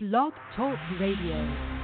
Blog Talk Radio.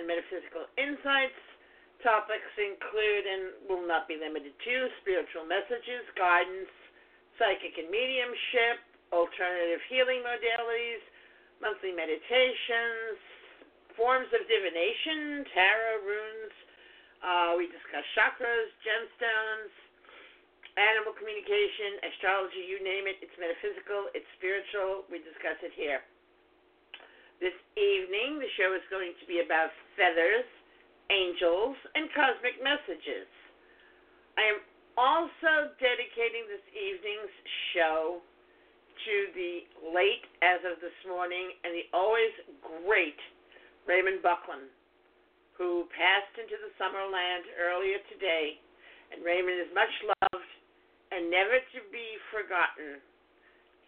And metaphysical insights. Topics include and will not be limited to spiritual messages, guidance, psychic and mediumship, alternative healing modalities, monthly meditations, forms of divination, tarot, runes. Uh, we discuss chakras, gemstones, animal communication, astrology, you name it. It's metaphysical, it's spiritual. We discuss it here. This evening, the show is going to be about feathers, angels, and cosmic messages. I am also dedicating this evening's show to the late as of this morning and the always great Raymond Buckland, who passed into the summer land earlier today. And Raymond is much loved and never to be forgotten.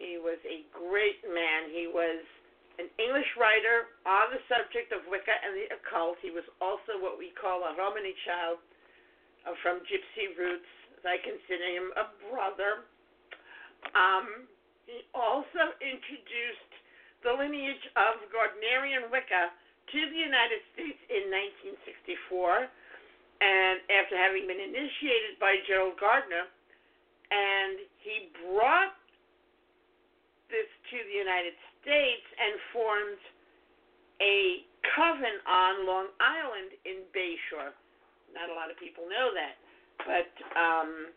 He was a great man. He was an English writer on the subject of Wicca and the occult. He was also what we call a Romany child uh, from gypsy roots. I consider him a brother. Um, he also introduced the lineage of Gardnerian Wicca to the United States in 1964, and after having been initiated by Gerald Gardner, and he brought this to the United States and formed a coven on Long Island in Bayshore. Not a lot of people know that, but um,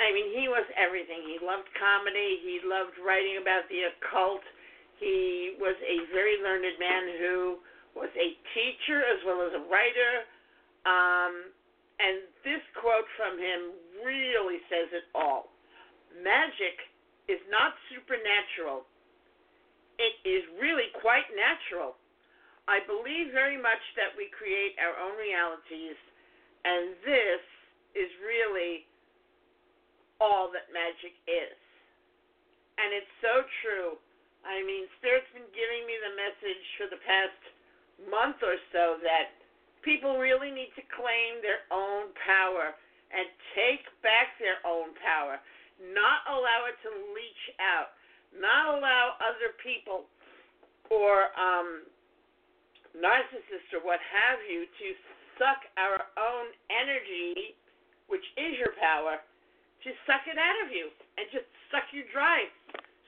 I mean, he was everything. He loved comedy. He loved writing about the occult. He was a very learned man who was a teacher as well as a writer. Um, and this quote from him really says it all. Magic is not supernatural. It is really quite natural. I believe very much that we create our own realities, and this is really all that magic is. And it's so true. I mean, Spirit's been giving me the message for the past month or so that people really need to claim their own power and take back their own power, not allow it to leach out, not allow other people or um, narcissists or what have you to suck our own energy, which is your power, to suck it out of you and just suck you dry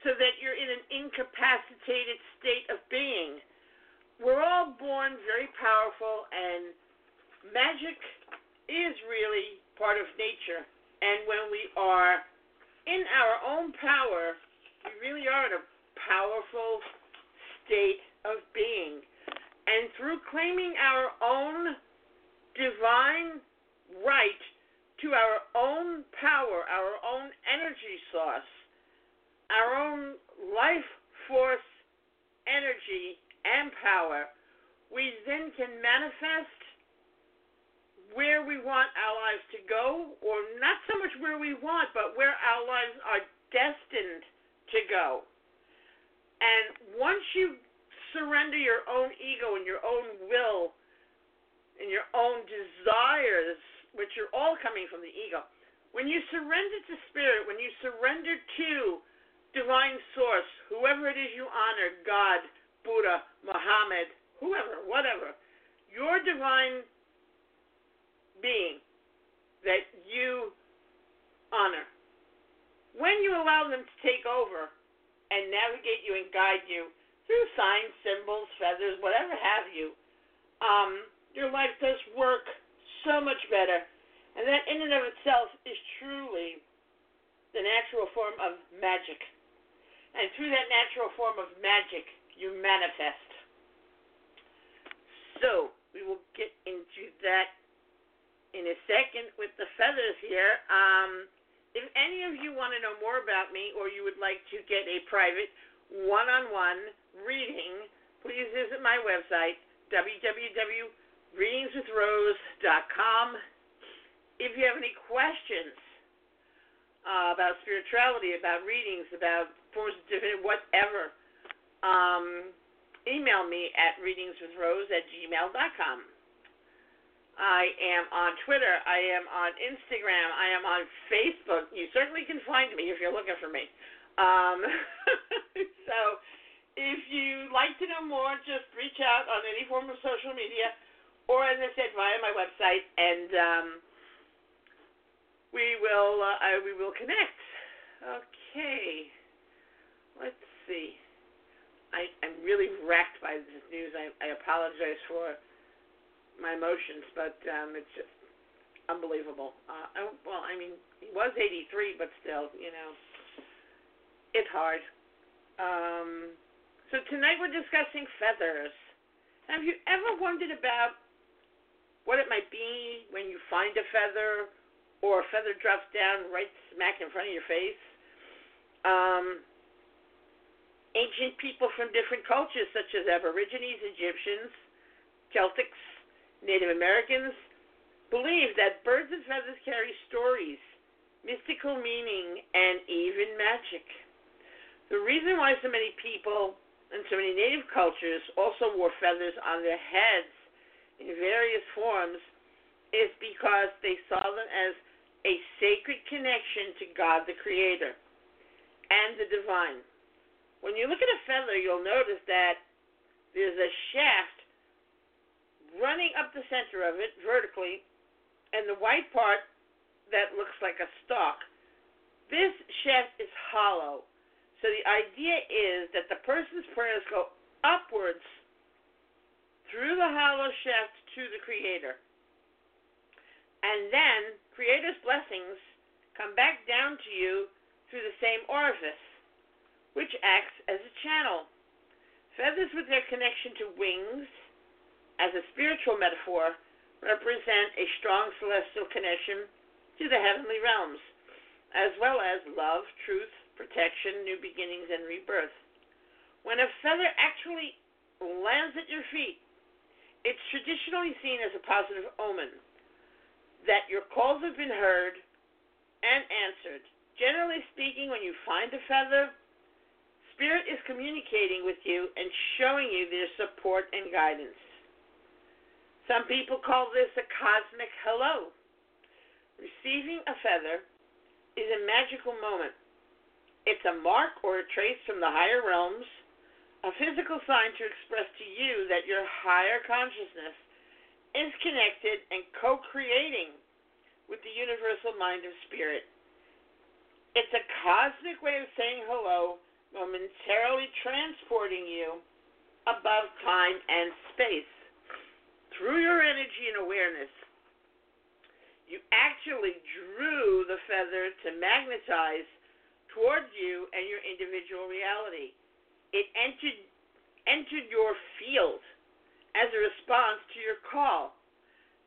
so that you're in an incapacitated state of being we're all born very powerful, and magic is really part of nature. And when we are in our own power, we really are in a powerful state of being. And through claiming our own divine right to our own power, our own energy source, our own life force energy and power, we then can manifest where we want our lives to go, or not so much where we want, but where our lives are destined to go. And once you surrender your own ego and your own will and your own desires, which are all coming from the ego, when you surrender to spirit, when you surrender to divine source, whoever it is you honor, God, Buddha, Muhammad, whoever, whatever, your divine being that you honor, when to take over and navigate you and guide you through signs, symbols, feathers, whatever have you, um, your life does work so much better. And that in and of itself is truly the natural form of magic. And through that natural form of magic, you manifest. So, we will get into that in a second with the feathers here. Um, if any of you want to know more about me or you would like to get a private one on one reading, please visit my website, www.readingswithrose.com. If you have any questions uh, about spirituality, about readings, about forms of divinity, whatever, um, email me at readingswithrose at gmail.com. I am on Twitter. I am on Instagram. I am on Facebook. You certainly can find me if you're looking for me. Um, so if you'd like to know more, just reach out on any form of social media or, as I said, via my website, and um, we will uh, I, we will connect. Okay. Let's see. I, I'm really racked by this news. I, I apologize for my emotions, but um, it's just unbelievable. Uh, I, well, I mean, he was 83, but still, you know, it's hard. Um, so tonight we're discussing feathers. Have you ever wondered about what it might be when you find a feather or a feather drops down right smack in front of your face? Um, ancient people from different cultures, such as Aborigines, Egyptians, Celtics, Native Americans believe that birds and feathers carry stories, mystical meaning, and even magic. The reason why so many people and so many native cultures also wore feathers on their heads in various forms is because they saw them as a sacred connection to God the Creator and the divine. When you look at a feather, you'll notice that there's a shaft running up the center of it vertically, and the white part that looks like a stalk. This shaft is hollow. So the idea is that the person's prayers go upwards through the hollow shaft to the Creator. And then Creator's blessings come back down to you through the same orifice, which acts as a channel. Feathers with their connection to wings as a spiritual metaphor, represent a strong celestial connection to the heavenly realms, as well as love, truth, protection, new beginnings, and rebirth. When a feather actually lands at your feet, it's traditionally seen as a positive omen that your calls have been heard and answered. Generally speaking, when you find a feather, Spirit is communicating with you and showing you their support and guidance. Some people call this a cosmic hello. Receiving a feather is a magical moment. It's a mark or a trace from the higher realms, a physical sign to express to you that your higher consciousness is connected and co creating with the universal mind of spirit. It's a cosmic way of saying hello, momentarily transporting you above time and space through your energy and awareness, you actually drew the feather to magnetize towards you and your individual reality. It entered entered your field as a response to your call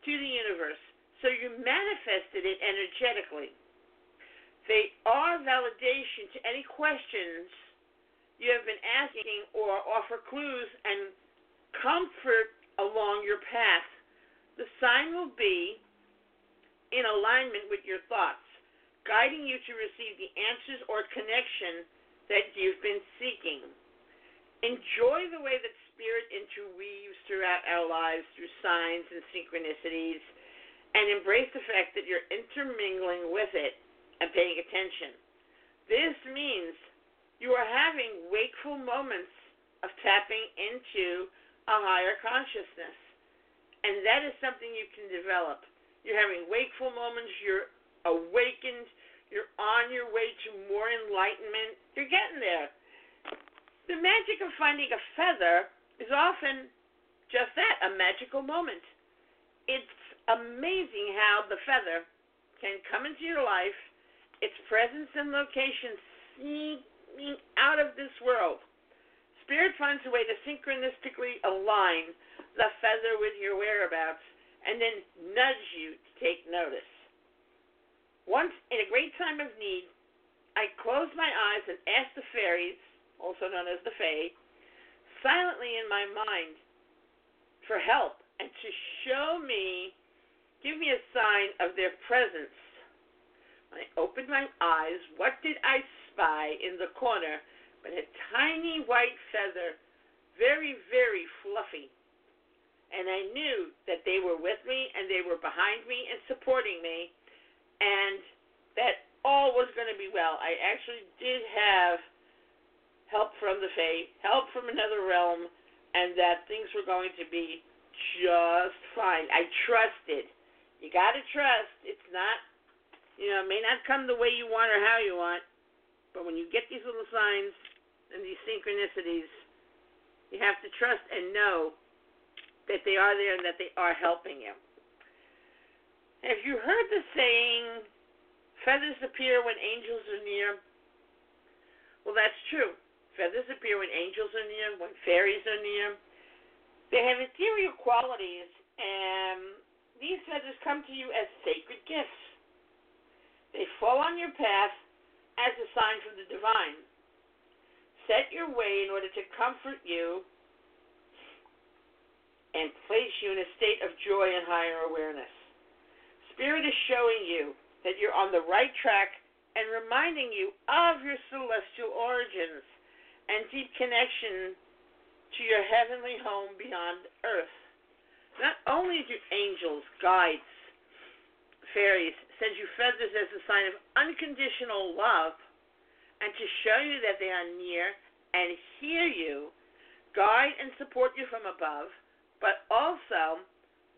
to the universe. So you manifested it energetically. They are validation to any questions you have been asking or offer clues and comfort along your path. The sign will be in alignment with your thoughts, guiding you to receive the answers or connection that you've been seeking. Enjoy the way that Spirit interweaves throughout our lives through signs and synchronicities, and embrace the fact that you're intermingling with it and paying attention. This means you are having wakeful moments of tapping into a higher consciousness. And that is something you can develop. You're having wakeful moments, you're awakened, you're on your way to more enlightenment. You're getting there. The magic of finding a feather is often just that a magical moment. It's amazing how the feather can come into your life, its presence and location seeming out of this world. Spirit finds a way to synchronistically align the feather with your whereabouts and then nudge you to take notice. Once, in a great time of need, I closed my eyes and asked the fairies, also known as the Fae, silently in my mind for help and to show me, give me a sign of their presence. When I opened my eyes, what did I spy in the corner but a tiny white feather, very, very fluffy. and I knew that they were with me and they were behind me and supporting me, and that all was going to be well. I actually did have help from the Fae, help from another realm, and that things were going to be just fine. I trusted. You got to trust. It's not, you know, it may not come the way you want or how you want, but when you get these little signs synchronicities, you have to trust and know that they are there and that they are helping you. Have you heard the saying, feathers appear when angels are near? Well, that's true. Feathers appear when angels are near, when fairies are near. They have ethereal qualities, and these feathers come to you as sacred gifts. They fall on your path as a sign from the divine. Set your way in order to comfort you and place you in a state of joy and higher awareness. Spirit is showing you that you're on the right track and reminding you of your celestial origins and deep connection to your heavenly home beyond earth. Not only do angels, guides, fairies send you feathers as a sign of unconditional love and to show you that they are near and hear you, guide and support you from above, but also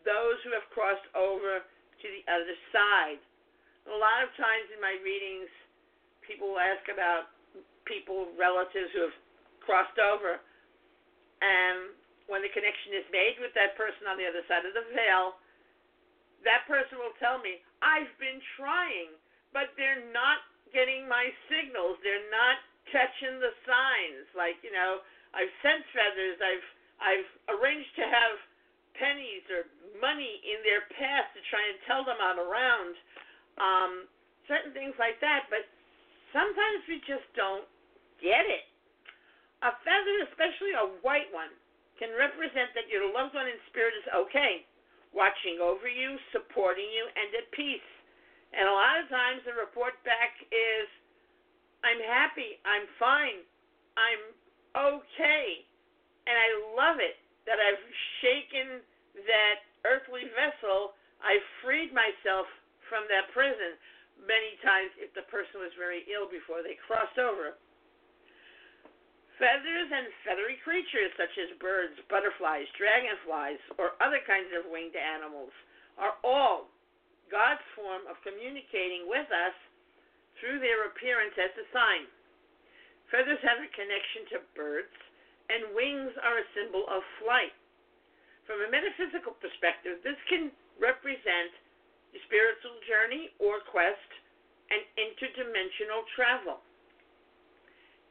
those who have crossed over to the other side. A lot of times in my readings, people ask about people, relatives who have crossed over. And when the connection is made with that person on the other side of the veil, that person will tell me, I've been trying, but they're not getting my signals. They're not catching the signs. Like, you know, I've sent feathers, I've I've arranged to have pennies or money in their path to try and tell them I'm around. Um, certain things like that, but sometimes we just don't get it. A feather, especially a white one, can represent that your loved one in spirit is okay, watching over you, supporting you, and at peace. And a lot of times the report back is, I'm happy, I'm fine, I'm okay and I love it that I've shaken that earthly vessel. I've freed myself from that prison many times if the person was very ill before they crossed over. Feathers and feathery creatures such as birds, butterflies, dragonflies, or other kinds of winged animals are all God's form of communicating with us through their appearance as a sign. Feathers have a connection to birds, and wings are a symbol of flight. From a metaphysical perspective, this can represent a spiritual journey or quest and interdimensional travel.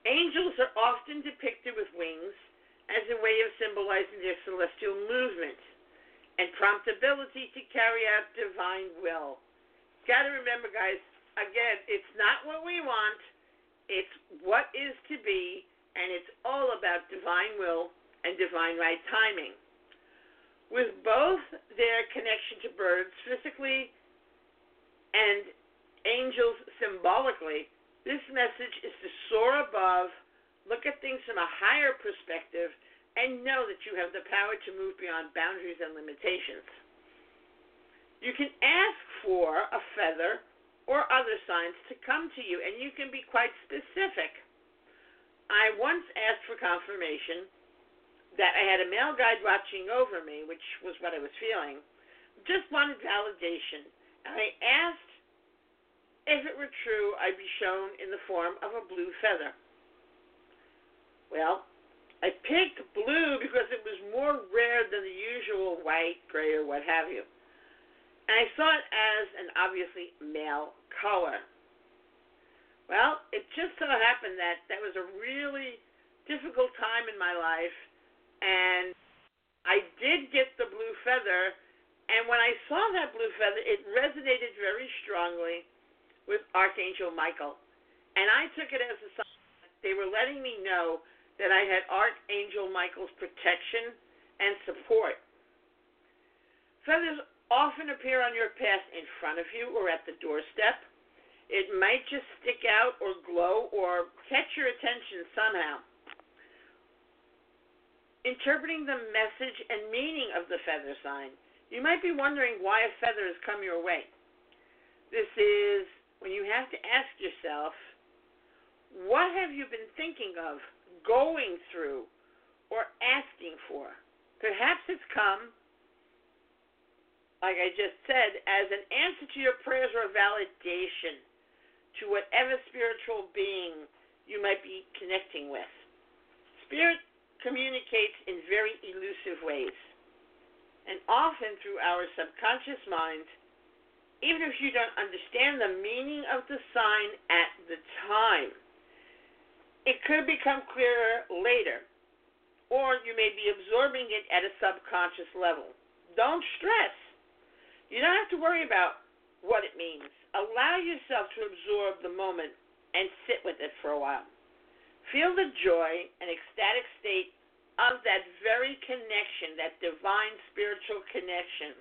Angels are often depicted with wings as a way of symbolizing their celestial movement and prompt ability to carry out divine will. Got to remember, guys, again, it's not what we want, it's what is to be and it's all about divine will and divine right timing. With both their connection to birds physically and angels symbolically, this message is to soar above, look at things from a higher perspective, and know that you have the power to move beyond boundaries and limitations. You can ask for a feather or other signs to come to you, and you can be quite specific. I once asked for confirmation that I had a male guide watching over me, which was what I was feeling. Just wanted validation. And I asked if it were true I'd be shown in the form of a blue feather. Well, I picked blue because it was more rare than the usual white, gray, or what have you. And I saw it as an obviously male color. Well, it just so happened that that was a really difficult time in my life, and I did get the blue feather. And when I saw that blue feather, it resonated very strongly with Archangel Michael. And I took it as a sign that they were letting me know that I had Archangel Michael's protection and support. Feathers often appear on your path in front of you or at the doorstep. It might just stick out or glow or catch your attention somehow. interpreting the message and meaning of the feather sign, you might be wondering why a feather has come your way. This is when you have to ask yourself, what have you been thinking of, going through, or asking for? Perhaps it's come, like I just said, as an answer to your prayers or a validation to whatever spiritual being you might be connecting with. Spirit communicates in very elusive ways, and often through our subconscious mind, even if you don't understand the meaning of the sign at the time. It could become clearer later, or you may be absorbing it at a subconscious level. Don't stress. You don't have to worry about what it means. Allow yourself to absorb the moment and sit with it for a while. Feel the joy and ecstatic state of that very connection, that divine spiritual connection.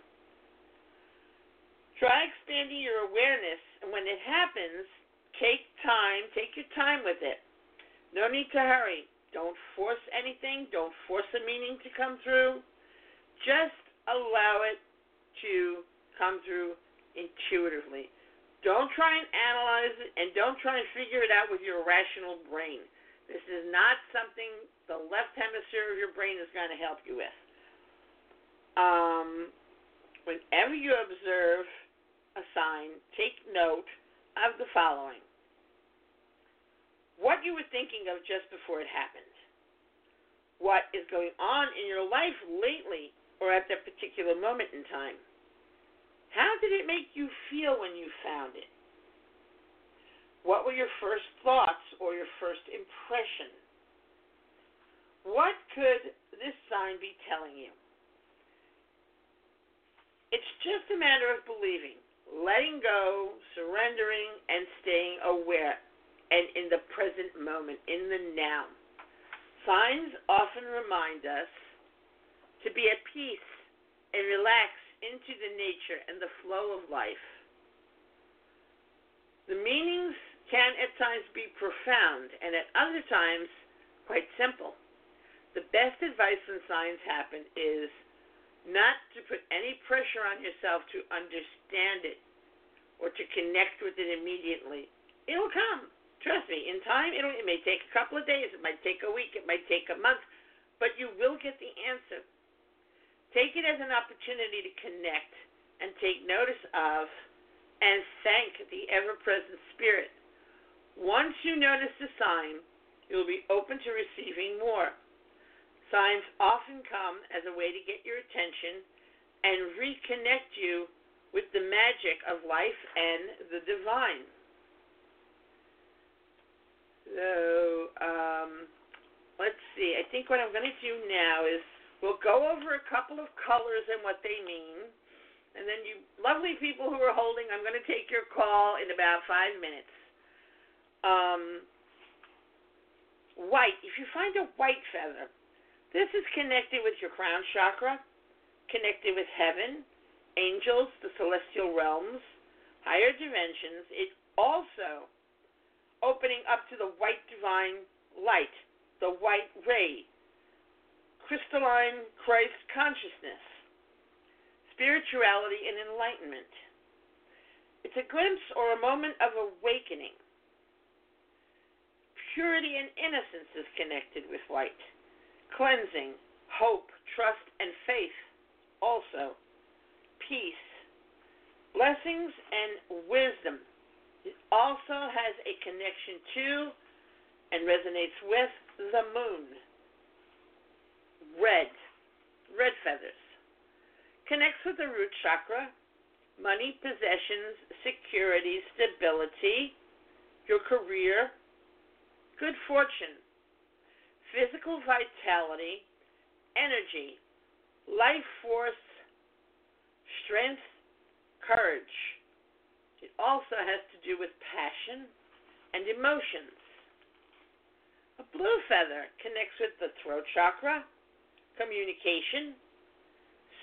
Try expanding your awareness, and when it happens, take time, take your time with it. No need to hurry. Don't force anything, don't force a meaning to come through. Just allow it to come through intuitively. Don't try and analyze it, and don't try and figure it out with your rational brain. This is not something the left hemisphere of your brain is going to help you with. Um, whenever you observe a sign, take note of the following what you were thinking of just before it happened, what is going on in your life lately or at that particular moment in time. How did it make you feel when you found it? What were your first thoughts or your first impression? What could this sign be telling you? It's just a matter of believing letting go, surrendering, and staying aware and in the present moment, in the now. Signs often remind us to be at peace and relax into the nature and the flow of life. The meanings can at times be profound and at other times quite simple. The best advice when signs happen is not to put any pressure on yourself to understand it or to connect with it immediately. It'll come. Trust me, in time, it'll, it may take a couple of days, it might take a week, it might take a month, but you will get the answer. Take it as an opportunity to connect and take notice of and thank the ever present Spirit. Once you notice the sign, you will be open to receiving more. Signs often come as a way to get your attention and reconnect you with the magic of life and the divine. So, um, let's see. I think what I'm going to do now is we'll go over a couple of colors and what they mean. And then, you lovely people who are holding, I'm going to take your call in about five minutes. Um, white. If you find a white feather, this is connected with your crown chakra, connected with heaven, angels, the celestial realms, higher dimensions. It also opening up to the white divine light, the white ray, crystalline Christ consciousness, spirituality and enlightenment. It's a glimpse or a moment of awakening. Purity and innocence is connected with white cleansing, hope, trust, and faith also, peace, blessings, and wisdom. It also has a connection to and resonates with the moon. Red, red feathers. Connects with the root chakra, money, possessions, security, stability, your career, good fortune, physical vitality, energy, life force, strength, courage. It also has to do with passion and emotions. A blue feather connects with the throat chakra, communication,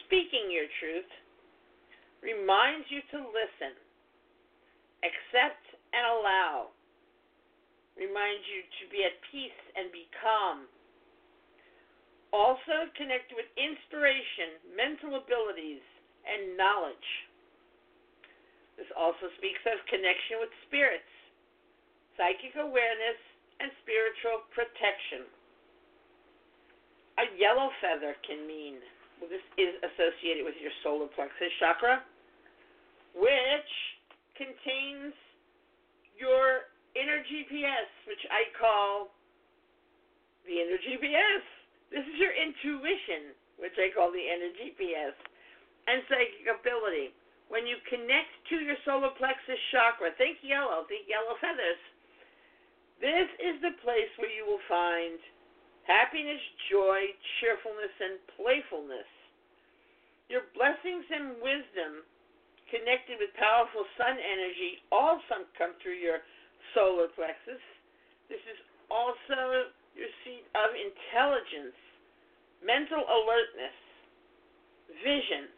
speaking your truth, reminds you to listen, accept, and allow remind you to be at peace and be calm. Also connected with inspiration, mental abilities, and knowledge. This also speaks of connection with spirits, psychic awareness, and spiritual protection. A yellow feather can mean, well, this is associated with your solar plexus chakra, which contains your inner GPS, which I call the inner GPS. This is your intuition, which I call the inner GPS, and psychic ability. When you connect to your solar plexus chakra, think yellow, think yellow feathers. This is the place where you will find happiness, joy, cheerfulness, and playfulness. Your blessings and wisdom connected with powerful sun energy also come through your solar plexus. This is also your seat of intelligence, mental alertness, vision,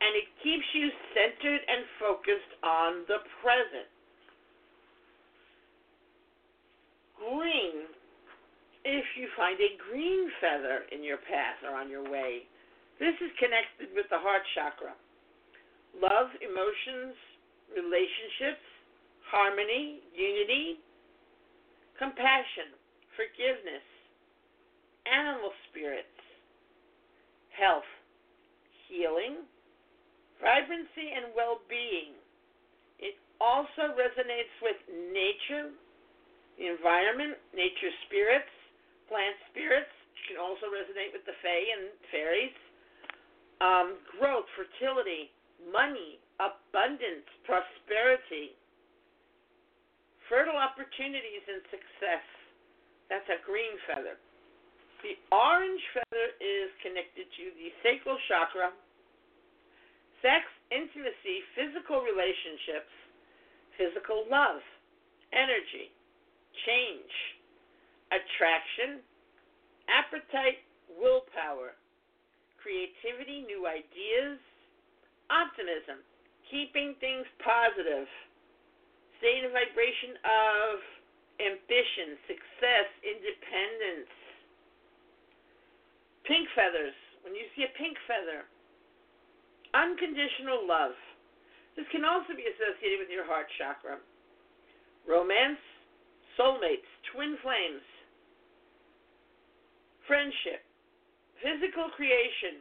and it keeps you centered and focused on the present. Green if you find a green feather in your path or on your way. This is connected with the heart chakra. Love, emotions, relationships, harmony, unity, compassion, forgiveness, animal spirits, health, healing, vibrancy, and well being. It also resonates with nature, the environment, nature spirits, plant spirits It can also resonate with the fae and fairies. Um, growth, fertility, money, abundance, prosperity, fertile opportunities, and success. That's a green feather. The orange feather is connected to the sacral chakra, sex, intimacy, physical relationships, physical love, energy, change attraction, appetite, willpower, creativity, new ideas, optimism, keeping things positive, state of vibration of ambition, success, independence. Pink feathers. When you see a pink feather, unconditional love. This can also be associated with your heart chakra. Romance, soulmates, twin flames, friendship, physical creation,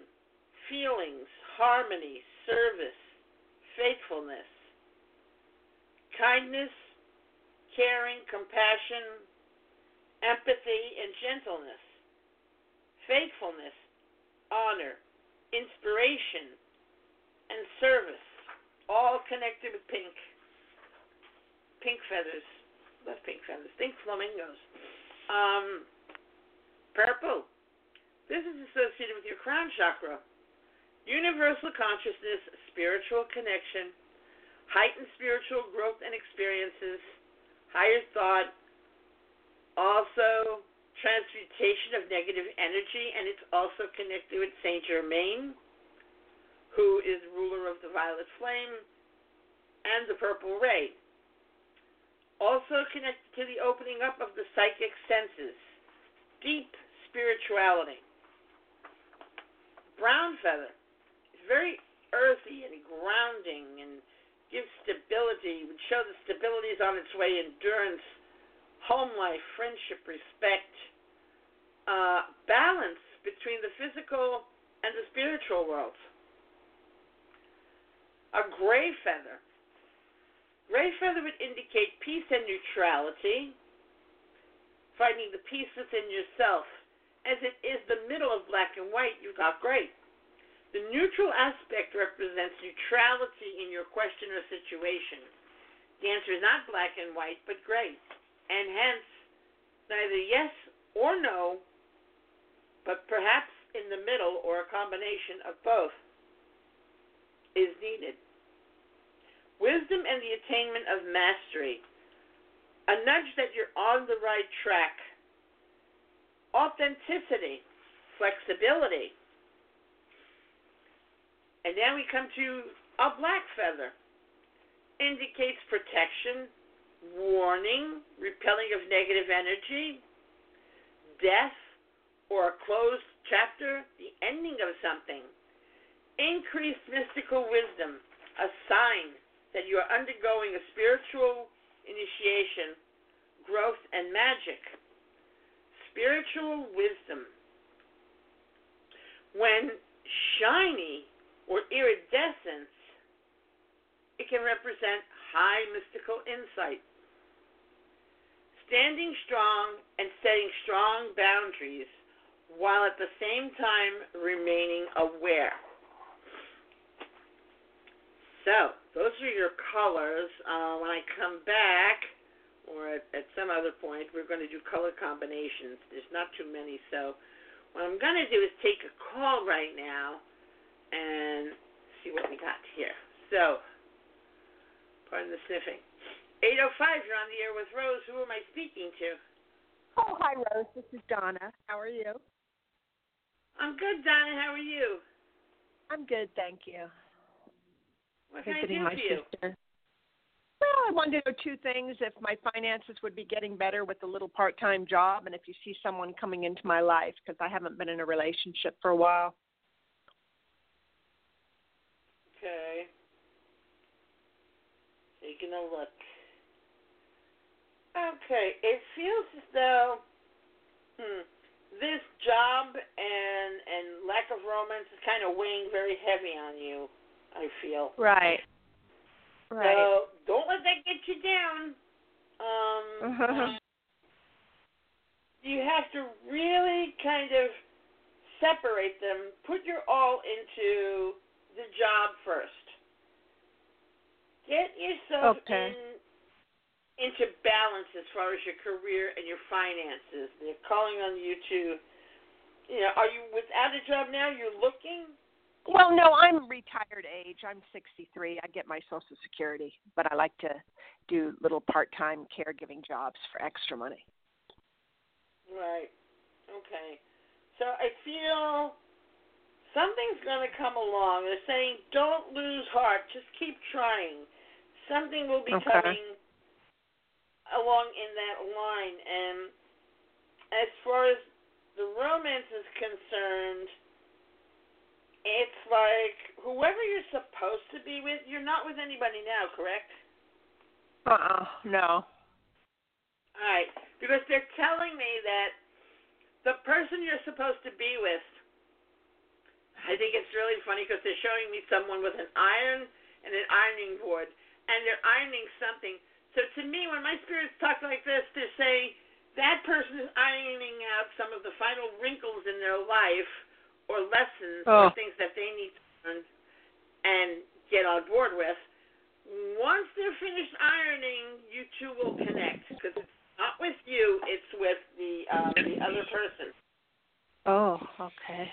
feelings, harmony, service, faithfulness, kindness, caring, compassion, empathy, and gentleness, faithfulness, honor, inspiration, and service, all connected with pink. Pink feathers. Love pink feathers. Think flamingos. Um, Purple. This is associated with your crown chakra. Universal consciousness, spiritual connection, heightened spiritual growth and experiences, higher thought, also transmutation of negative energy, and it's also connected with Saint Germain, who is ruler of the violet flame and the purple ray. Also connected to the opening up of the psychic senses, deep spirituality. Brown feather is very earthy and grounding and gives stability, would show the stability is on its way, endurance, home life, friendship, respect, uh, balance between the physical and the spiritual world. A gray feather. Gray feather would indicate peace and neutrality, finding the peace within yourself as it is the middle of black and white, you've got gray. The neutral aspect represents neutrality in your question or situation. The answer is not black and white, but gray. And hence, neither yes or no, but perhaps in the middle or a combination of both is needed. Wisdom and the attainment of mastery. A nudge that you're on the right track authenticity, flexibility. And then we come to a black feather. Indicates protection, warning, repelling of negative energy, death, or a closed chapter, the ending of something. Increased mystical wisdom, a sign that you are undergoing a spiritual initiation, growth, and magic. Spiritual wisdom. When shiny or iridescence, it can represent high mystical insight. Standing strong and setting strong boundaries while at the same time remaining aware. So, those are your colors. Uh, when I come back, or at, at some other point, we're going to do color combinations. There's not too many, so what I'm going to do is take a call right now and see what we got here. So, pardon the sniffing. 805, you're on the air with Rose. Who am I speaking to? Oh, hi, Rose. This is Donna. How are you? I'm good, Donna. How are you? I'm good, thank you. What Visiting my sister. Well, I wanted to know two things: if my finances would be getting better with a little part-time job, and if you see someone coming into my life, because I haven't been in a relationship for a while. Okay. Taking a look. Okay, it feels as though hmm, this job and and lack of romance is kind of weighing very heavy on you. I feel. Right. Right. So don't let that get you down. Um, you have to really kind of separate them. Put your all into the job first. Get yourself Okay. in into balance as far as your career and your finances. They're calling on you to, you know, are you without a job now? You're looking. Well, no, I'm retired age. I'm 63. I get my Social Security, but I like to do little part-time caregiving jobs for extra money. Right. Okay. So I feel something's going to come along. They're saying don't lose heart. Just keep trying. Something will be Okay. coming along in that line. And as far as the romance is concerned, it's like whoever you're supposed to be with, you're not with anybody now, correct? Uh-uh. No. All right, because they're telling me that the person you're supposed to be with, I think it's really funny because they're showing me someone with an iron and an ironing board, and they're ironing something. So to me, when my spirits talk like this, they're saying that person is ironing out some of the final wrinkles in their life or lessons or Oh. things that they need to learn and get on board with. Once they're finished ironing, you two will connect because it's not with you; it's with the um, the other person. Oh, okay.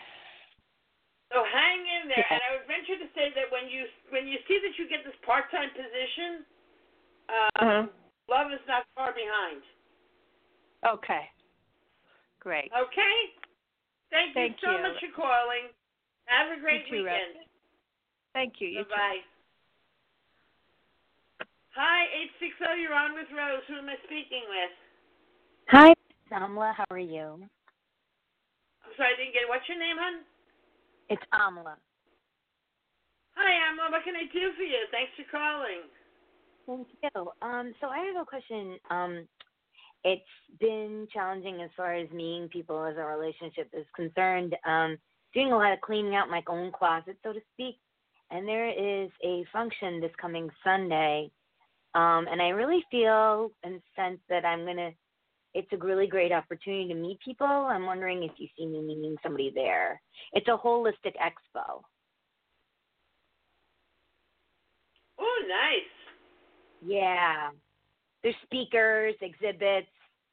So hang in there, and I would venture to say that when you when you see that you get this part-time position, um, Uh-huh. love is not far behind. Okay. Great. Okay. Thank you so you. much for calling. Have a great You too, Rose. weekend. Thank you. You Bye bye. Hi, eight six zero. You're on with Rose. Who am I speaking with? Hi, Amla. How are you? I'm sorry, I didn't get it. What's your name, hon? It's Amla. Hi, Emma. What can I do for you? Thanks for calling. Thank you. Um, so I have a question. Um, it's been challenging as far as meeting people as our relationship is concerned. Um, doing a lot of cleaning out my own closet, so to speak. And there is a function this coming Sunday, um, and I really feel and sense that I'm gonna. It's a really great opportunity to meet people. I'm wondering if you see me meeting somebody there. It's a holistic expo. Oh, nice. Yeah. There's speakers, exhibits.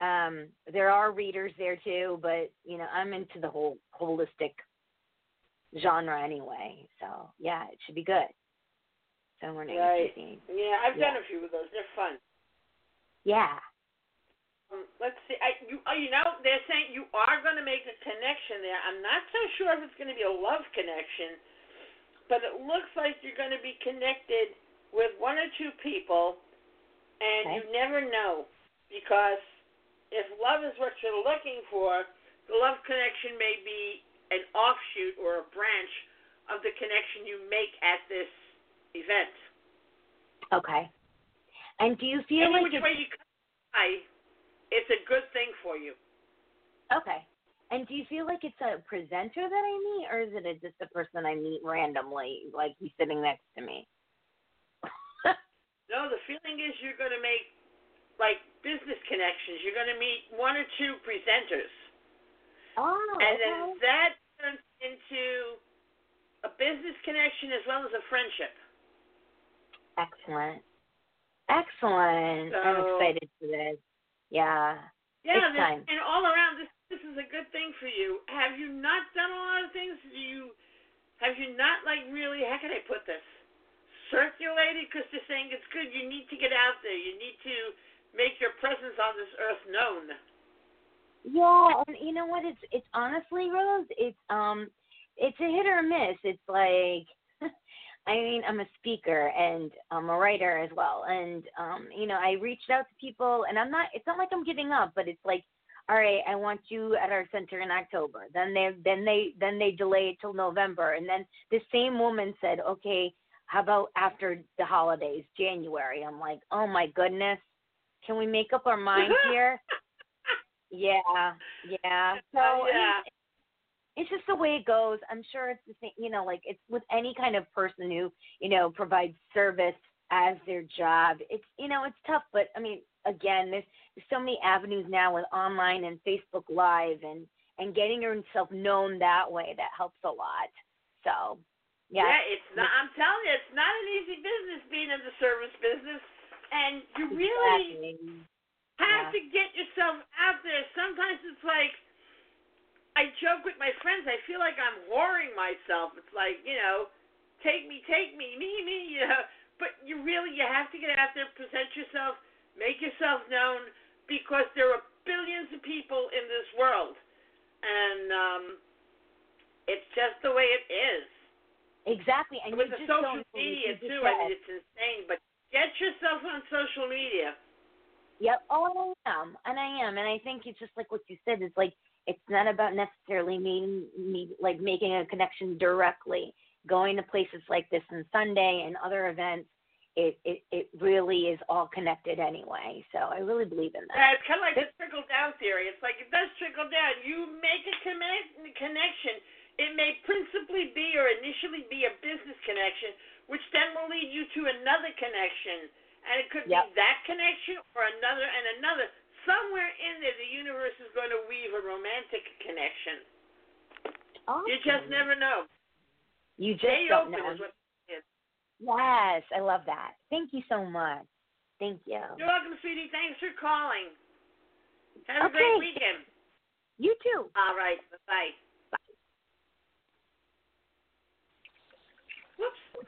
Um, there are readers there too, but you know, I'm into the whole holistic genre anyway. So yeah, it should be good. So we're Right. if you see. Yeah, I've done a few of those. They're fun. Yeah. Um, let's see. I, you, oh, you know, they're saying you are going to make a connection there. I'm not so sure if it's going to be a love connection, but it looks like you're going to be connected with one or two people, and Okay. you never know because if love is what you're looking for, the love connection may be an offshoot or a branch of the connection you make at this event. Okay. And do you feel Any like which it's, way you by, it's a good thing for you. okay? And do you feel like it's a presenter that I meet, or is it a, just a person I meet randomly, like he's sitting next to me? No, the feeling is you're going to make like business connections. You're going to meet one or two presenters, oh, and okay. then that turns into a business connection as well as a friendship. Excellent. Excellent. I'm excited for this. Yeah. Yeah, this, and all around this this is a good thing for you. Have you not done a lot of things? Do you have you not like really? How can I put this? Circulated because they're saying it's good. You need to get out there. You need to make your presence on this earth known. Yeah, and you know what? It's it's honestly, Rose. It's um, it's a hit or a miss. It's like, I mean, I'm a speaker and I'm a writer as well, and um, you know, I reached out to people, and I'm not. It's not like I'm giving up, but it's like, all right, I want you at our center in October. Then they then they then they delay it till November, and then the same woman said, okay, how about after the holidays, January? I'm like, oh my goodness, can we make up our minds here? Yeah, yeah. Oh, so I mean, yeah. it's just the way it goes. I'm sure it's the same. You know, like it's with any kind of person who you know provides service as their job. It's you know it's tough, but I mean, again, there's, there's so many avenues now with online and Facebook Live and and getting yourself known that way that helps a lot. So, yeah. Yeah, it's not. I'm telling you, it's not an easy business being in the service business, and you really have Yeah. to get yourself out there. Sometimes it's like I joke with my friends. I feel like I'm whoring myself. It's like you know, take me, take me, me, me. You know, but you really you have to get out there, present yourself, make yourself known, because there are billions of people in this world, and um, it's just the way it is. Exactly, and with you the just social don't media too. I mean, it's insane. But get yourself on social media. Yep. Oh, I am, and I am, and I think it's just like what you said. It's like it's not about necessarily meeting me like making a connection directly. Going to places like this on Sunday and other events, it it it really is all connected anyway. So I really believe in that. Yeah, it's kind of like the trickle down theory. It's like it does trickle down. You make a connect, connection. It may principally be or initially be a business connection, which then will lead you to another connection. And it could Yep. be that connection or another and another. Somewhere in there, the universe is going to weave a romantic connection. You just never know. You just Stay don't open know. is what. Yes, I love that. Thank you so much. Thank you. You're welcome, sweetie. Thanks for calling. Have a Okay. great weekend. You too. All right. Bye. Whoops.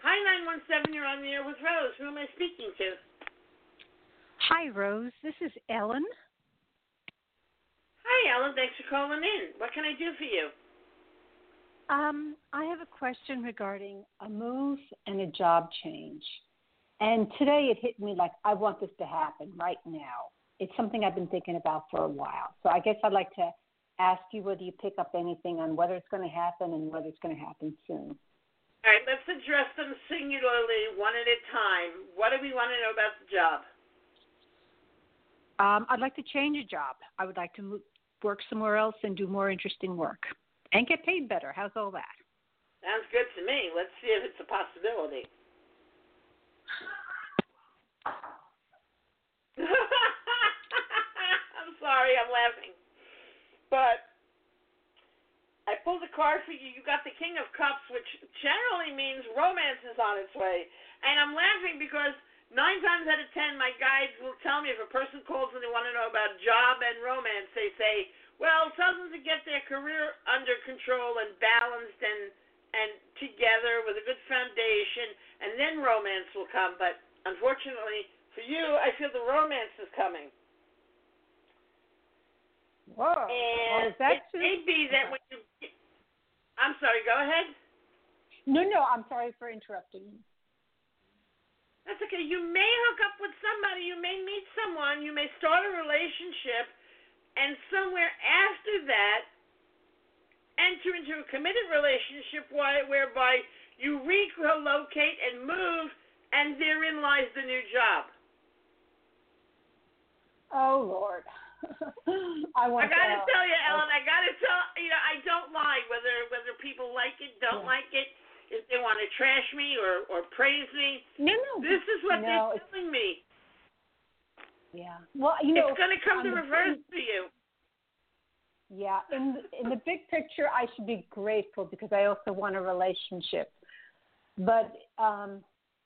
Hi, 917. You're on the air with Rose. Who am I speaking to? Hi, Rose. This is Ellen. Hi, Ellen. Thanks for calling in. What can I do for you? Um, I have a question regarding a move and a job change. And today it hit me like I want this to happen right now. It's something I've been thinking about for a while. So I guess I'd like to ask you whether you pick up anything on whether it's going to happen and whether it's going to happen soon. All right, let's address them singularly, one at a time. What do we want to know about the job? Um, I'd like to change a job. I would like to move, work somewhere else and do more interesting work and get paid better. How's all that? Sounds good to me. Let's see if it's a possibility. I'm sorry, I'm laughing. But I pulled a card for you. You got the King of Cups, which generally means romance is on its way. And I'm laughing because nine times out of ten, my guides will tell me if a person calls and they want to know about job and romance, they say, well, tell them to get their career under control and balanced and and together with a good foundation, and then romance will come. But unfortunately for you, I feel the romance is coming. Whoa. And well, that it may be that when you. I'm sorry. Go ahead. No, no, I'm sorry for interrupting. That's okay. You may hook up with somebody. You may meet someone. You may start a relationship, and somewhere after that, enter into a committed relationship whereby you relocate and move, and therein lies the new job. Oh Lord. I want. I gotta to, tell you, Ellen. I gotta tell you know I don't lie whether whether people like it, don't Yeah. like it, if they want to trash me or or praise me. No, no. This is what they're telling me. Yeah. Well, you know, it's gonna come to the reverse big- to you. Yeah, in in the big picture, I should be grateful because I also want a relationship. But um,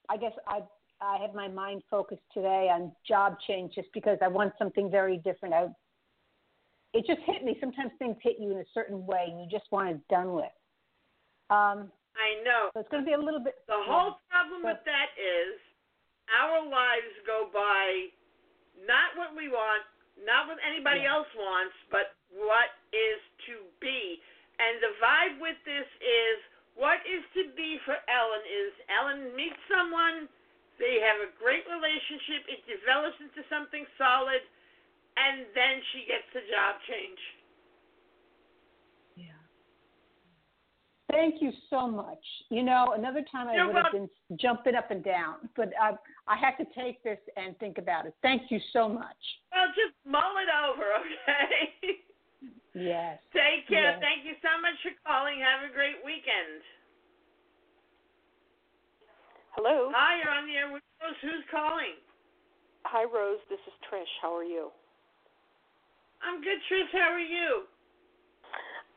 I guess I I have my mind focused today on job change just because I want something very different. I it just hit me. Sometimes things hit you in a certain way, and you just want it done with. Um, I know. so it's going to be a little bit. The whole problem But- with that is our lives go by not what we want, not what anybody Yeah. else wants, but what is to be. And the vibe with this is what is to be for Ellen is Ellen meets someone, they have a great relationship, it develops into something solid, and then she gets a job change. Yeah. Thank you so much. You know, another time I You're would have been jumping up and down, but I I have to take this and think about it. Thank you so much. Well, just mull it over, okay? Yes. Take care. Yes. Thank you so much for calling. Have a great weekend. Hello. Hi, you're on the air with Rose. Who's calling? Hi, Rose. This is Trish. How are you? I'm good, Trish. How are you?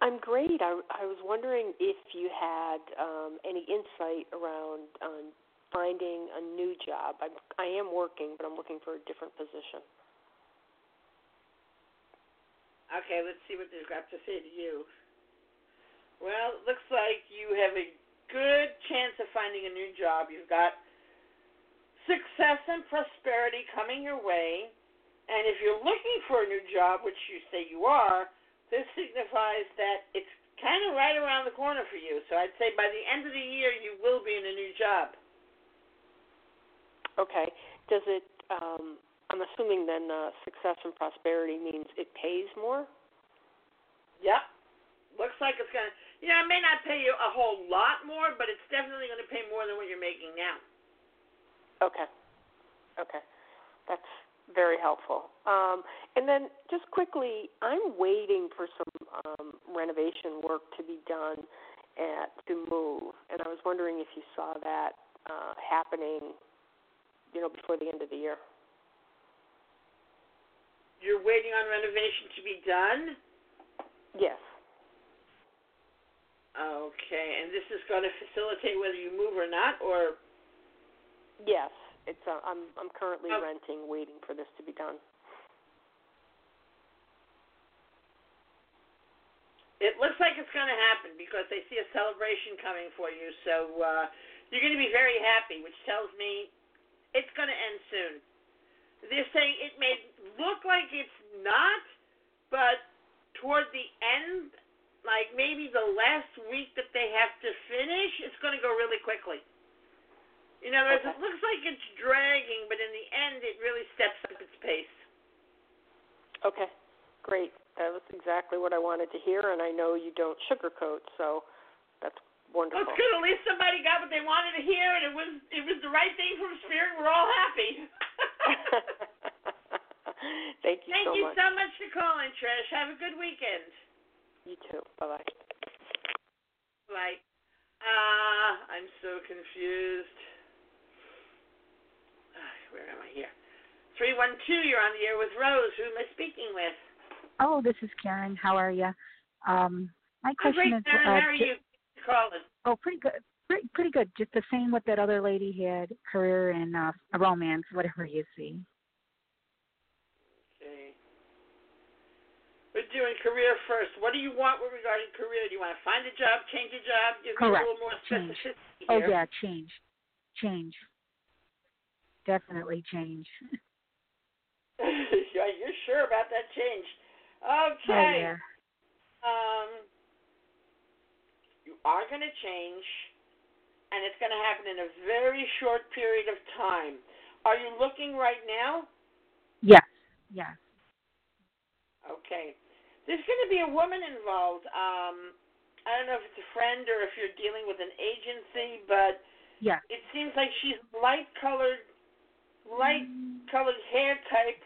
I'm great. I, I was wondering if you had um, any insight around um, finding a new job. I'm, I am working, but I'm looking for a different position. Okay, let's see what they've got to say to you. Well, it looks like you have a good chance of finding a new job. You've got success and prosperity coming your way. And if you're looking for a new job, which you say you are, this signifies that it's kind of right around the corner for you. So I'd say by the end of the year, you will be in a new job. Okay. Does it? Um, I'm assuming then uh, success and prosperity means it pays more. Yep. Looks like it's going to, you know, it may not pay you a whole lot more, but it's definitely going to pay more than what you're making now. Okay. Okay. That's very helpful. Um, and then just quickly, I'm waiting for some um, renovation work to be done at to move, and I was wondering if you saw that uh, happening, you know, before the end of the year. You're waiting on renovation to be done? Yes. Okay, and this is going to facilitate whether you move or not, or Yes. It's. Uh, I'm. I'm currently Oh. renting, waiting for this to be done. it looks like it's going to happen because they see a celebration coming for you. So uh, you're going to be very happy, which tells me it's going to end soon. They're saying it may look like it's not, but toward the end, like maybe the last week that they have to finish, it's going to go really quickly. In other words, Okay. it looks like it's dragging, but in the end, it really steps up its pace. Okay. Great. That was exactly what I wanted to hear, and I know you don't sugarcoat, so that's Well, wonderful. it's good. At least somebody got what they wanted to hear, and it was it was the right thing from spirit. We're all happy. Thank you so much. Thank so you much. so much for calling, Trish. Have a good weekend. You too. Bye bye. Bye. Ah, I'm so confused. Ah, Where am I here? Three one two. You're on the air with Rose. Who am I speaking with? Oh, this is Karen. How are you? Um, my Oh, great, question is, Karen. uh, How are you? Calling. oh, pretty good, pretty pretty good. Just the same what that other lady had, career and uh, a romance, whatever you see. Okay. We're doing career first. What do you want with regarding career? Do you want to find a job, change a job? Give me a little more Change. specificity Oh here. yeah, change, change, definitely change. yeah, you're sure about that change. Okay. Oh Okay. yeah. Um, you are going to change, and it's going to happen in a very short period of time. Are you looking right now? Yes, yes. Okay. There's going to be a woman involved. Um, I don't know if it's a friend or if you're dealing with an agency, but yeah. it seems like she's light colored, light colored hair type,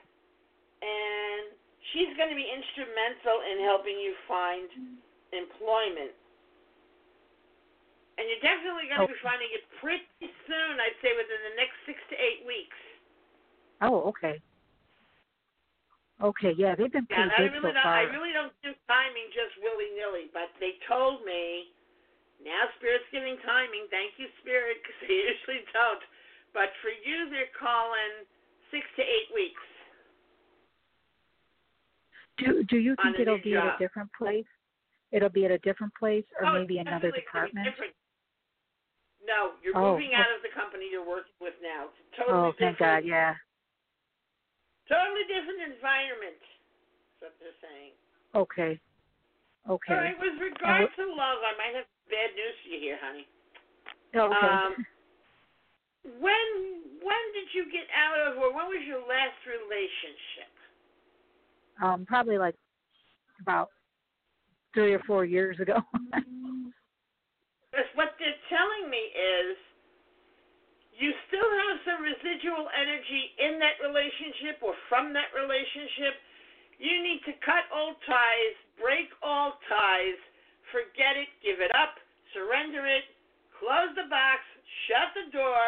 and she's going to be instrumental in helping you find employment. And you're definitely going to be finding it pretty soon. I'd say within the next six to eight weeks. Oh, okay. Okay, yeah, they've been pretty yeah, good I really so don't, far. I really don't do timing just willy nilly, but they told me now Spirit's giving timing. Thank you, Spirit, because they usually don't. But for you, they're calling six to eight weeks. Do Do you think it'll be at a different place? It'll be at a different place, or oh, maybe another definitely gonna be department. No, you're Oh, moving oh. out of the company you're working with now. It's totally Oh, thank God, yeah. Totally different environment. That's what they're saying. Okay. Okay. All right, with regard to love, I might have bad news for you here, honey. Okay. Um, when when did you get out of, or when was your last relationship? um, probably like about three or four years ago. What they're telling me is you still have some residual energy in that relationship or from that relationship. You need to cut all ties, break all ties, forget it, give it up, surrender it, close the box, shut the door,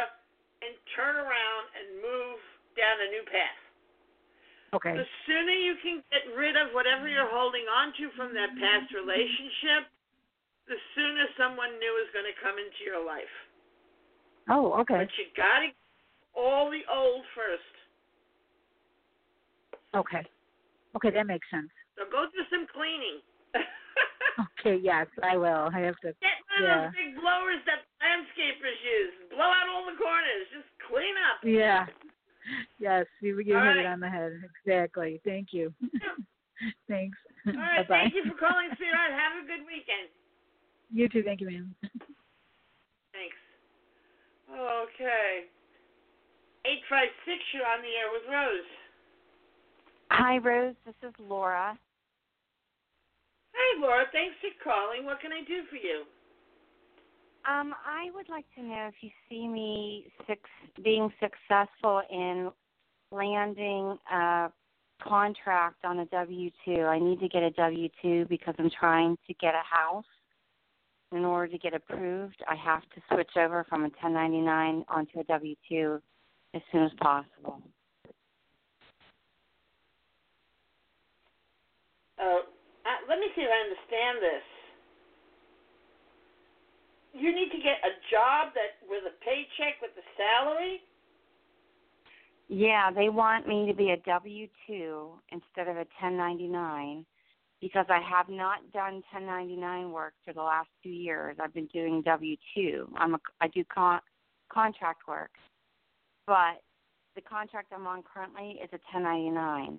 and turn around and move down a new path. okay. The sooner you can get rid of whatever you're holding on to from that past relationship, the sooner someone new is going to come into your life. Oh, okay. But you got to all the old first. Okay. Okay, that makes sense. So go do some cleaning. Okay, yes, I will. I have to. Get one Yeah. of those big blowers that landscapers use. Blow out all the corners. Just clean up. Yeah. Yes, you, you All hit it on the head. Exactly. Thank you. Thanks. All right. Bye-bye. Thank you for calling, sweetheart. Have a good weekend. You too. Thank you, ma'am. Thanks. Okay. 856, you're on the air with Rose. Hi, Rose. This is Laura. Hi, Laura. Thanks for calling. What can I do for you? Um, I would like to know if you see me six, being successful in landing a contract on a W two. I need to get a W two because I'm trying to get a house. In order to get approved, I have to switch over from a 1099 onto a W two as soon as possible. Uh, uh, let me see if I understand this. You need to get a job that with a paycheck with a salary. Yeah, they want me to be a W two instead of a ten ninety nine because I have not done ten ninety nine work for the last two years. I've been doing W two. I'm a I do con- contract work, but the contract I'm on currently is a ten ninety nine,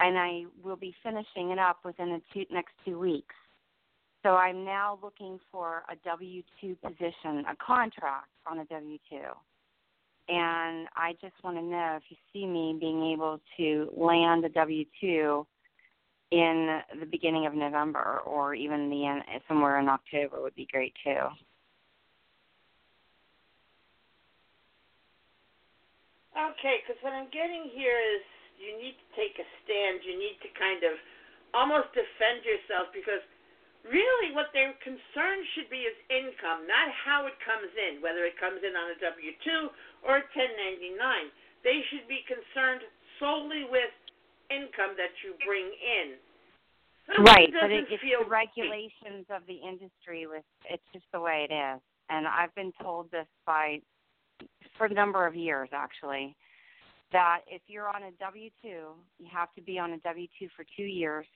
and I will be finishing it up within the two, next two weeks. So I'm now looking for a W two position, a contract on a W two and I just want to know if you see me being able to land a W two in the beginning of November or even the end, somewhere in October would be great too. Okay, because what I'm getting here is you need to take a stand. You need to kind of almost defend yourself because really what their concern should be is income, not how it comes in, whether it comes in on a W 2 or a 1099. They should be concerned solely with income that you bring in. Right, but it, it's feel the regulations of the industry with it's just the way it is. And I've been told this by for a number of years actually that if you're on a W two, you have to be on a W two for two years,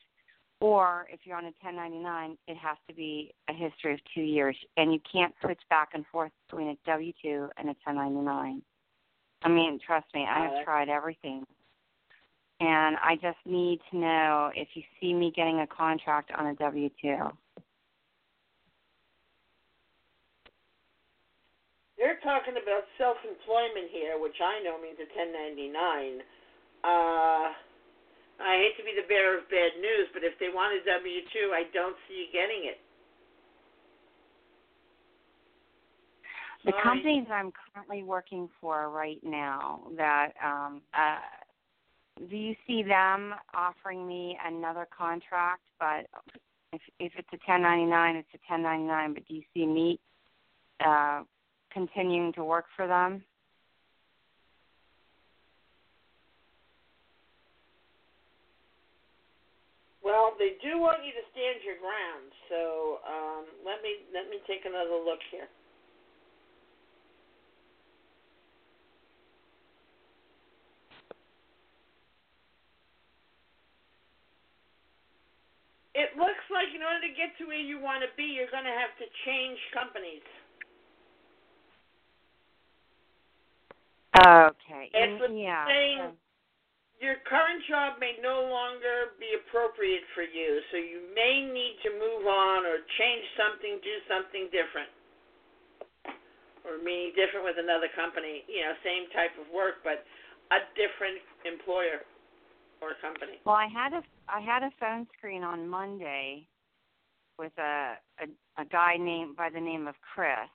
or if you're on a 1099, it has to be a history of two years, and you can't switch back and forth between a W two and a 1099. I mean, trust me, I oh, have tried everything and I just need to know if you see me getting a contract on a W two. They're talking about self employment here, which I know means a ten ninety nine. Uh I hate to be the bearer of bad news, but if they want a W two, I don't see you getting it. The companies I'm currently working for right now that um uh do you see them offering me another contract but if if it's a 1099 it's a 1099 but do you see me uh continuing to work for them? Well, they do want you to stand your ground, so um, let me let me take another look here. It looks like in order to get to where you want to be, you're going to have to change companies. Okay. It's yeah. saying so- your current job may no longer be appropriate for you, so you may need to move on or change something, do something different. Or meaning different with another company, you know, same type of work, but a different employer or company. Well, I had a I had a phone screen on Monday with a a, a guy named by the name of Chris.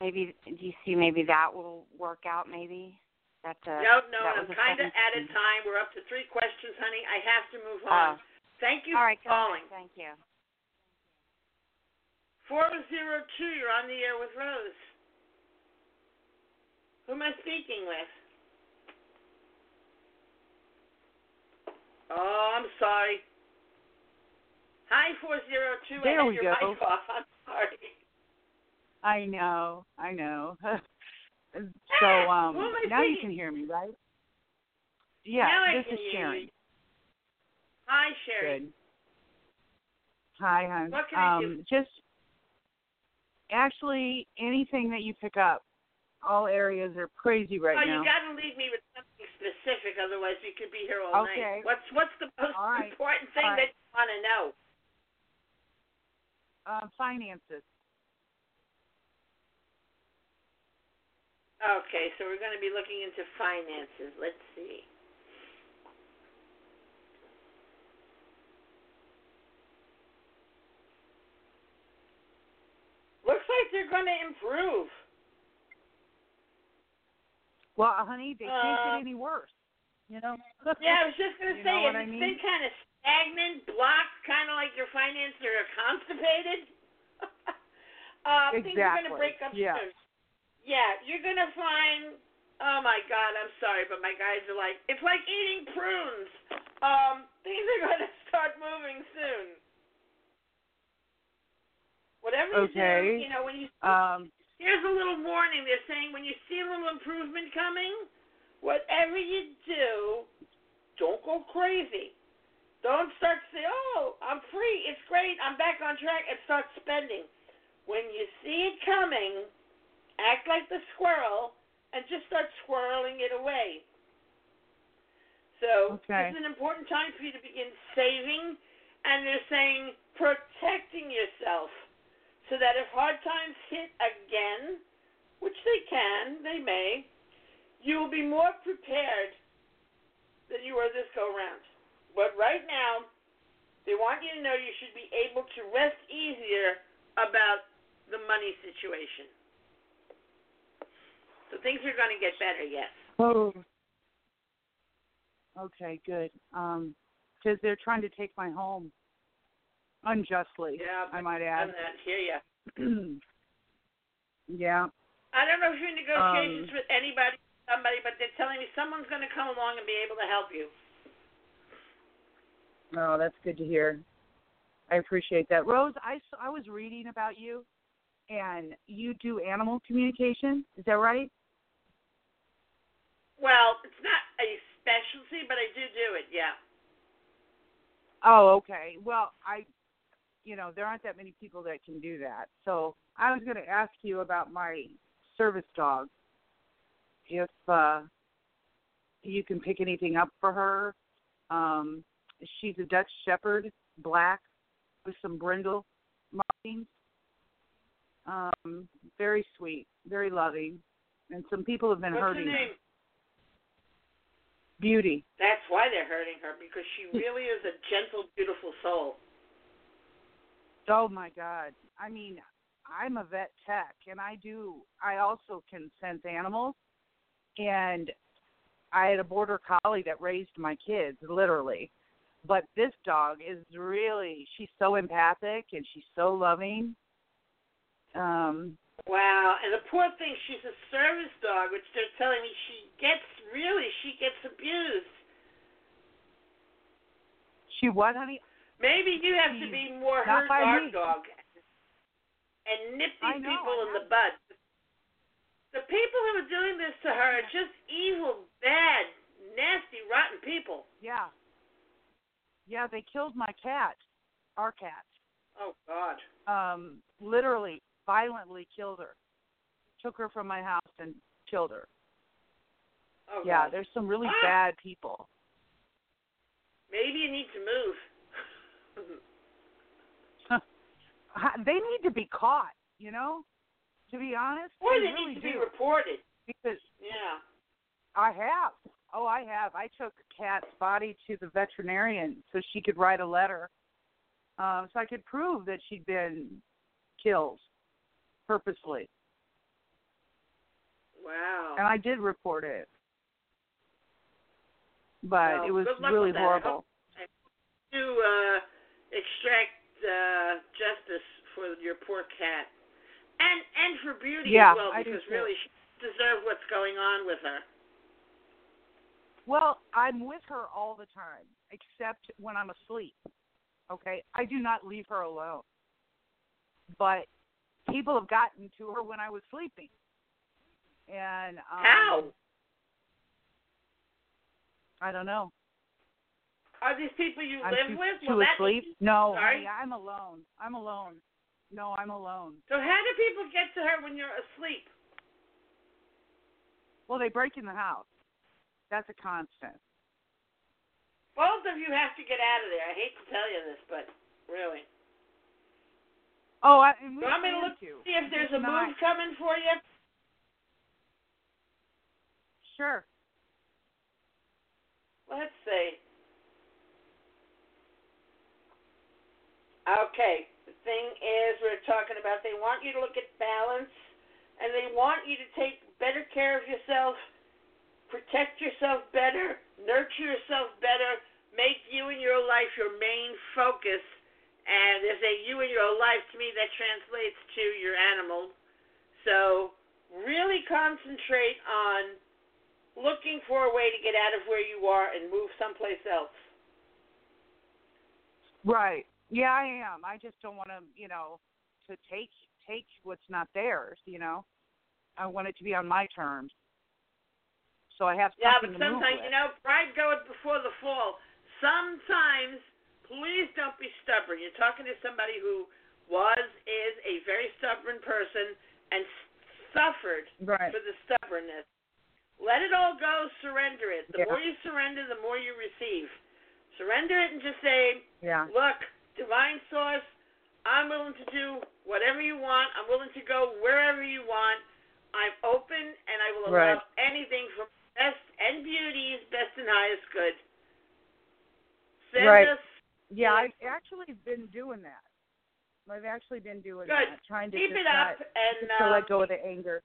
Maybe do you see maybe that will work out? Maybe that's uh, a no, no, I'm kind of out of time. We're up to three questions, honey. I have to move oh. on. Oh. Thank you All right, for calling. Thank you. 402, you're on the air with Rose. Who am I speaking with? Oh, I'm sorry. Hi, 402. There we go. I'm sorry. I know, I know. so um now you can hear me, right? Yeah, Now this is Sharon. Hi, Sherry. Good. Hi, hon. What can I do? um, just actually anything that you pick up. All areas are crazy right oh, now. Oh, you got to leave me with specific, otherwise we could be here all Okay. night. What's What's the most right. important thing right. that you want to know? Uh, finances. Okay, so we're going to be looking into finances. Let's see. Looks like they're going to improve. Well, honey, they can't Uh, get any worse. You know. Yeah, I was just going to You say, if what I mean? been kind of stagnant, blocked, kind of like your finances are constipated, uh, things are going to Exactly. break up Yeah. soon. Yeah, you're going to find. Oh my God, I'm sorry, but my guys are like, it's like eating prunes. Um, things are going to start moving soon. Whatever you do, you know, when you Um, Here's a little warning. They're saying when you see a little improvement coming, whatever you do, don't go crazy. Don't start to say, oh, I'm free. It's great. I'm back on track and start spending. When you see it coming, act like the squirrel and just start squirreling it away. So Okay. this is an important time for you to begin saving, and they're saying protecting yourself so that if hard times hit again, which they can, they may, you will be more prepared than you were this go round. But right now, they want you to know you should be able to rest easier about the money situation. So things are going to get better, yes. oh. Okay, good. Um, because they're trying to take my home unjustly. Yeah, I might I'm add. not hear ya. yeah. I don't know if you're in negotiations Um, with anybody, somebody, but they're telling me someone's going to come along and be able to help you. Oh, that's good to hear. I appreciate that. Rose, I I was reading about you, and you do animal communication. Is that right? Well, it's not a specialty, but I do do it. Yeah. Oh, okay. Well, I, you know, there aren't that many people that can do that. So I was going to ask you about my service dog. If uh, you can pick anything up for her. Um, she's a Dutch Shepherd, black, with some brindle markings. Um, very sweet, very loving, and some people have been What's her hurting name? Beauty. That's why they're hurting her because she really is a gentle, beautiful soul. Oh my God! I mean, I'm a vet tech, and I do. I also can sense animals, and I had a border collie that raised my kids, literally. But this dog is really. She's so empathic and she's so loving. Um, Wow, and the poor thing, she's a service dog, which they're telling me she gets really, she gets abused. she what, honey? Maybe you have to be more her Not guard dog and nip these know, people in the bud. The people who are doing this to her are just evil, bad, nasty, rotten people. Yeah. Yeah, they killed my cat, our cat. Oh God. Um, literally, violently killed her. Took her from my house and killed her. Oh Yeah, God. there's some really Ah! bad people. Maybe you need to move. Ha- They need to be caught, you know? To be honest, or they they really need to be reported. Because Yeah. I have. Oh, I have. I took Kat's body to the veterinarian so she could write a letter, um, so I could prove that she'd been killed purposely. Wow. And I did report it, but Well, it was really with. I hope- horrible. to uh, extract uh, justice for your poor cat, and and for Beauty Yeah, as well, because really she deserves what's going on with her. Well, I'm with her all the time, except when I'm asleep. Okay, I do not leave her alone. But people have gotten to her when I was sleeping, and um, How I don't know. Are these people you I'm live too, with? too well, asleep. No, Sorry? I'm alone. I'm alone. No, I'm alone. So how do people get to her when you're asleep? Well, they break in the house. That's a constant. Both of you have to get out of there. I hate to tell you this, but really. Oh, I, and we want me to look to. see if there's a move coming for you? Sure. Let's see. Okay, the thing is, we're talking about they want you to look at balance, and they want you to take better care of yourself, protect yourself better, nurture yourself better, make you and your life your main focus. And there's a you and your life to me that translates to your animal. So really concentrate on looking for a way to get out of where you are and move someplace else. Right. Yeah, I am. I just don't want to, you know, to take take what's not theirs. You know, I want it to be on my terms. So I have Yeah, but sometimes, you know, pride goes before the fall. Sometimes, please don't be stubborn. You're talking to somebody who was, is a very stubborn person and suffered right. for the stubbornness. Let it all go, surrender it. The Yeah. more you surrender, the more you receive. Surrender it and just say, Yeah. look, divine source, I'm willing to do whatever you want. I'm willing to go wherever you want. I'm open and I will allow Right. anything from best and beauty's best and highest good. Send Right. us Yeah, I've actually been doing that. I've actually been doing Good. that, trying to keep it up not and just to um, let go of the anger.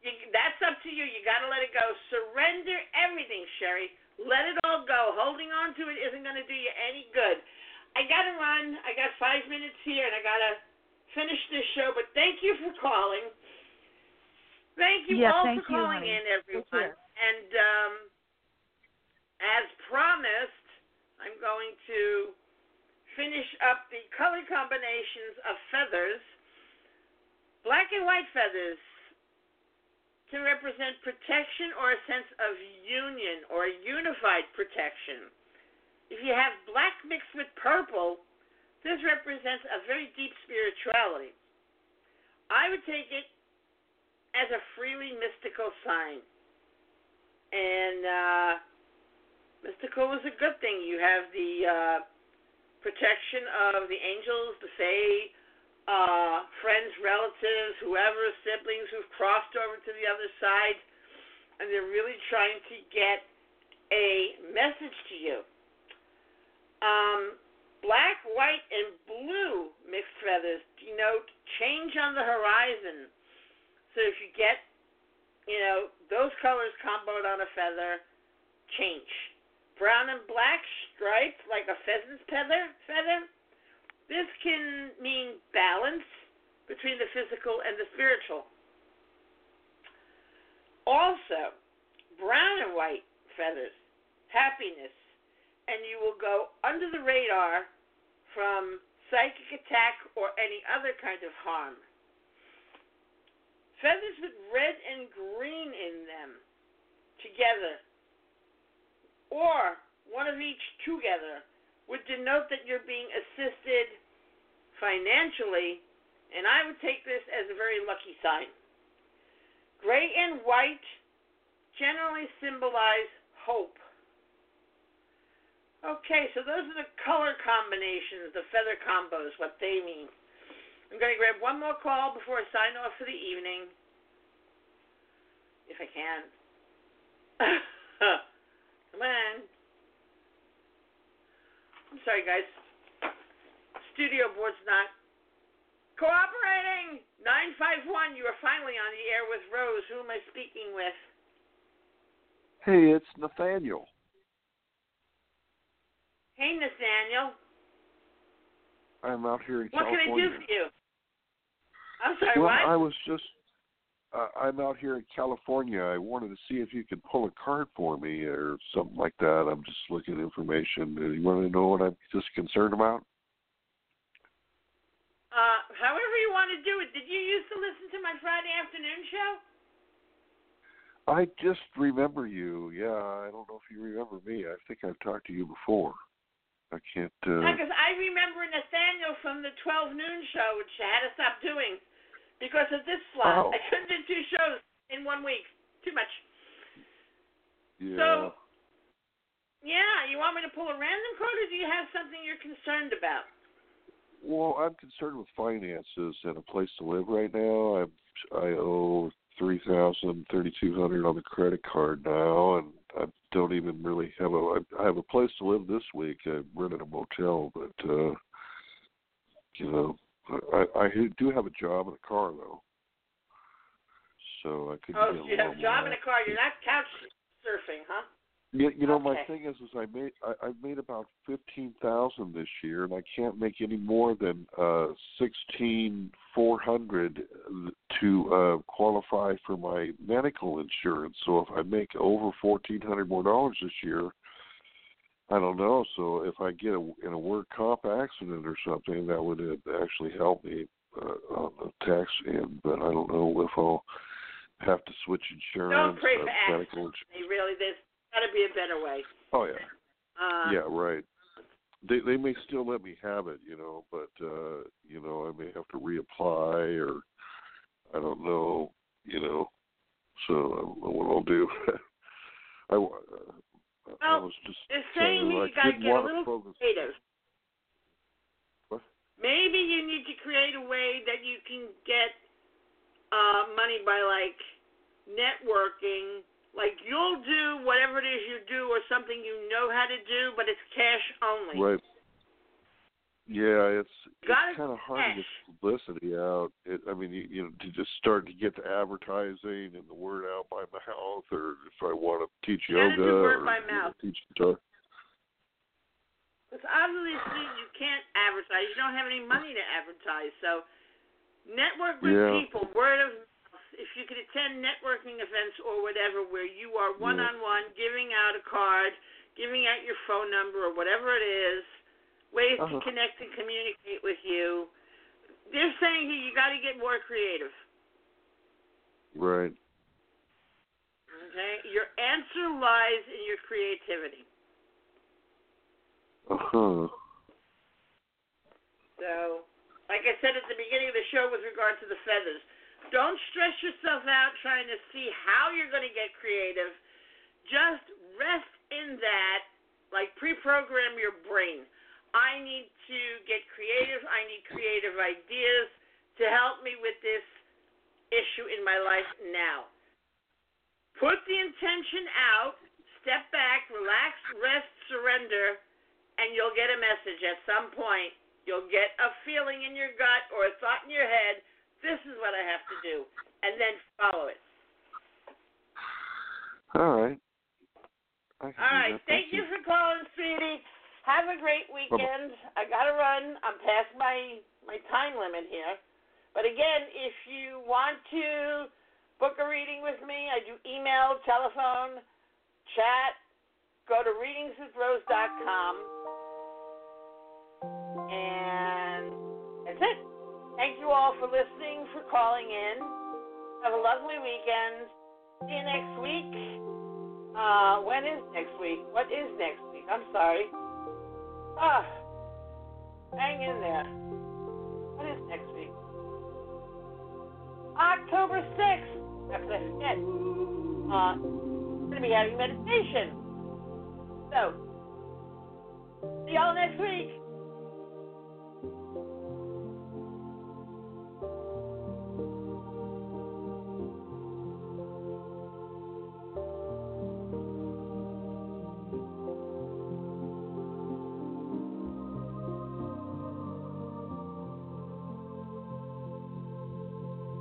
you, that's up to you. You got to let it go. Surrender everything, Sherry. Let it all go. Holding on to it isn't going to do you any good. I got to run. I got five minutes here, and I got to finish this show. But thank you for calling. Thank you Yeah, all thank for you, calling honey. in, everyone. And um, as promised, I'm going to finish up the color combinations of feathers. Black and white feathers can represent protection or a sense of union or unified protection. If you have black mixed with purple, this represents a very deep spirituality. I would take it as a freely mystical sign. And uh, mystical is a good thing. You have the uh, protection of the angels, the fae, uh, friends, relatives, whoever, siblings who've crossed over to the other side, and they're really trying to get a message to you. Um, Black, white, and blue mixed feathers denote change on the horizon. So if you get, you know, those colors comboed on a feather, change. Brown and black striped like a pheasant's feather, feather. This can mean balance between the physical and the spiritual. Also, brown and white feathers, happiness, and you will go under the radar from psychic attack or any other kind of harm. Feathers with red and green in them together, or one of each together, would denote that you're being assisted financially, and I would take this as a very lucky sign. Gray and white generally symbolize hope. Okay, so those are the color combinations, the feather combos, what they mean. I'm going to grab one more call before I sign off for the evening, if I can. Come on. I'm sorry, guys. Studio board's not cooperating. 951, you are finally on the air with Rose. Who am I speaking with? Hey, it's Nathaniel. Hey, Nathaniel. I'm out here in what California. What can I do for you? I'm sorry, well, what? I was just. Uh, I'm out here in California. I wanted to see if you could pull a card for me or something like that. I'm just looking at information. Do you want to know what I'm just concerned about? Uh, however you want to do it. Did you used to listen to my Friday afternoon show? I just remember you. Yeah, I don't know if you remember me. I think I've talked to you before. I can't. Uh... Because I remember Nathaniel from the 12 noon show, which I had to stop doing because of this slot. Oh. I couldn't do two shows in one week. Too much. Yeah. So, yeah, you want me to pull a random card, or do you have something you're concerned about? Well, I'm concerned with finances and a place to live right now. I'm I owe three thousand, thirty two hundred on the credit card now, and I don't even really have a. I have a place to live this week. I rented a motel, but uh you know, I I do have a job and a car though, so I could. Oh, so you have a job and a car. You're not couch surfing, huh? Yeah, you know, Okay. my thing is, is I made I, I made about fifteen thousand this year, and I can't make any more than uh sixteen four hundred to uh qualify for my medical insurance. So if I make over fourteen hundred more dollars this year, I don't know. So if I get a, in a work comp accident or something, that would uh, actually help me uh, on the tax end. But I don't know if I'll have to switch insurance. Don't pray uh, for accidents. Really, there's got to be a better way. Oh yeah. Uh, yeah, right. They they may still let me have it, you know, but uh, you know, I may have to reapply or I don't know, you know. So I don't know what I'll do. I, uh, I was just saying saying here I you got to get a little program. creative. What? Maybe you need to create a way that you can get uh, money by like networking. Like you'll do whatever it is you do or something you know how to do, but it's cash only. Right. Yeah, it's Got it's kind of hard to get publicity out. It, I mean, you, you know, to just start to get the advertising and the word out by mouth, or if I want to teach You yoga or by you know, teach guitar. Because obviously you can't advertise. You don't have any money to advertise. So network with Yeah. people, word of mouth. If you could attend networking events or whatever where you are one on one giving out a card, giving out your phone number or whatever it is, ways to Uh-huh. connect and communicate with you. They're saying here you got to get more creative. Right. Okay? Your answer lies in your creativity. Uh huh. So, like I said at the beginning of the show with regard to the feathers, don't stress yourself out trying to see how you're going to get creative. Just rest in that, like pre program your brain. I need to get creative. I need creative ideas to help me with this issue in my life now. Put the intention out, step back, relax, rest, surrender, and you'll get a message at some point. You'll get a feeling in your gut or a thought in your head. This is what I have to do, and then follow it. All right. All right. Thank, you. you for calling, sweetie. Have a great weekend. Bye-bye. I gotta run. I'm past my my time limit here. But again, if you want to book a reading with me, I do email, telephone, chat. Go to readingswithrose.com. Thank you all for listening, for calling in. Have a lovely weekend. See you next week. Uh, when is next week? What is next week? I'm sorry. Ah, hang in there. What is next week? October 6th. After I forget. Uh, I'm going to be having meditation. So, see y'all next week.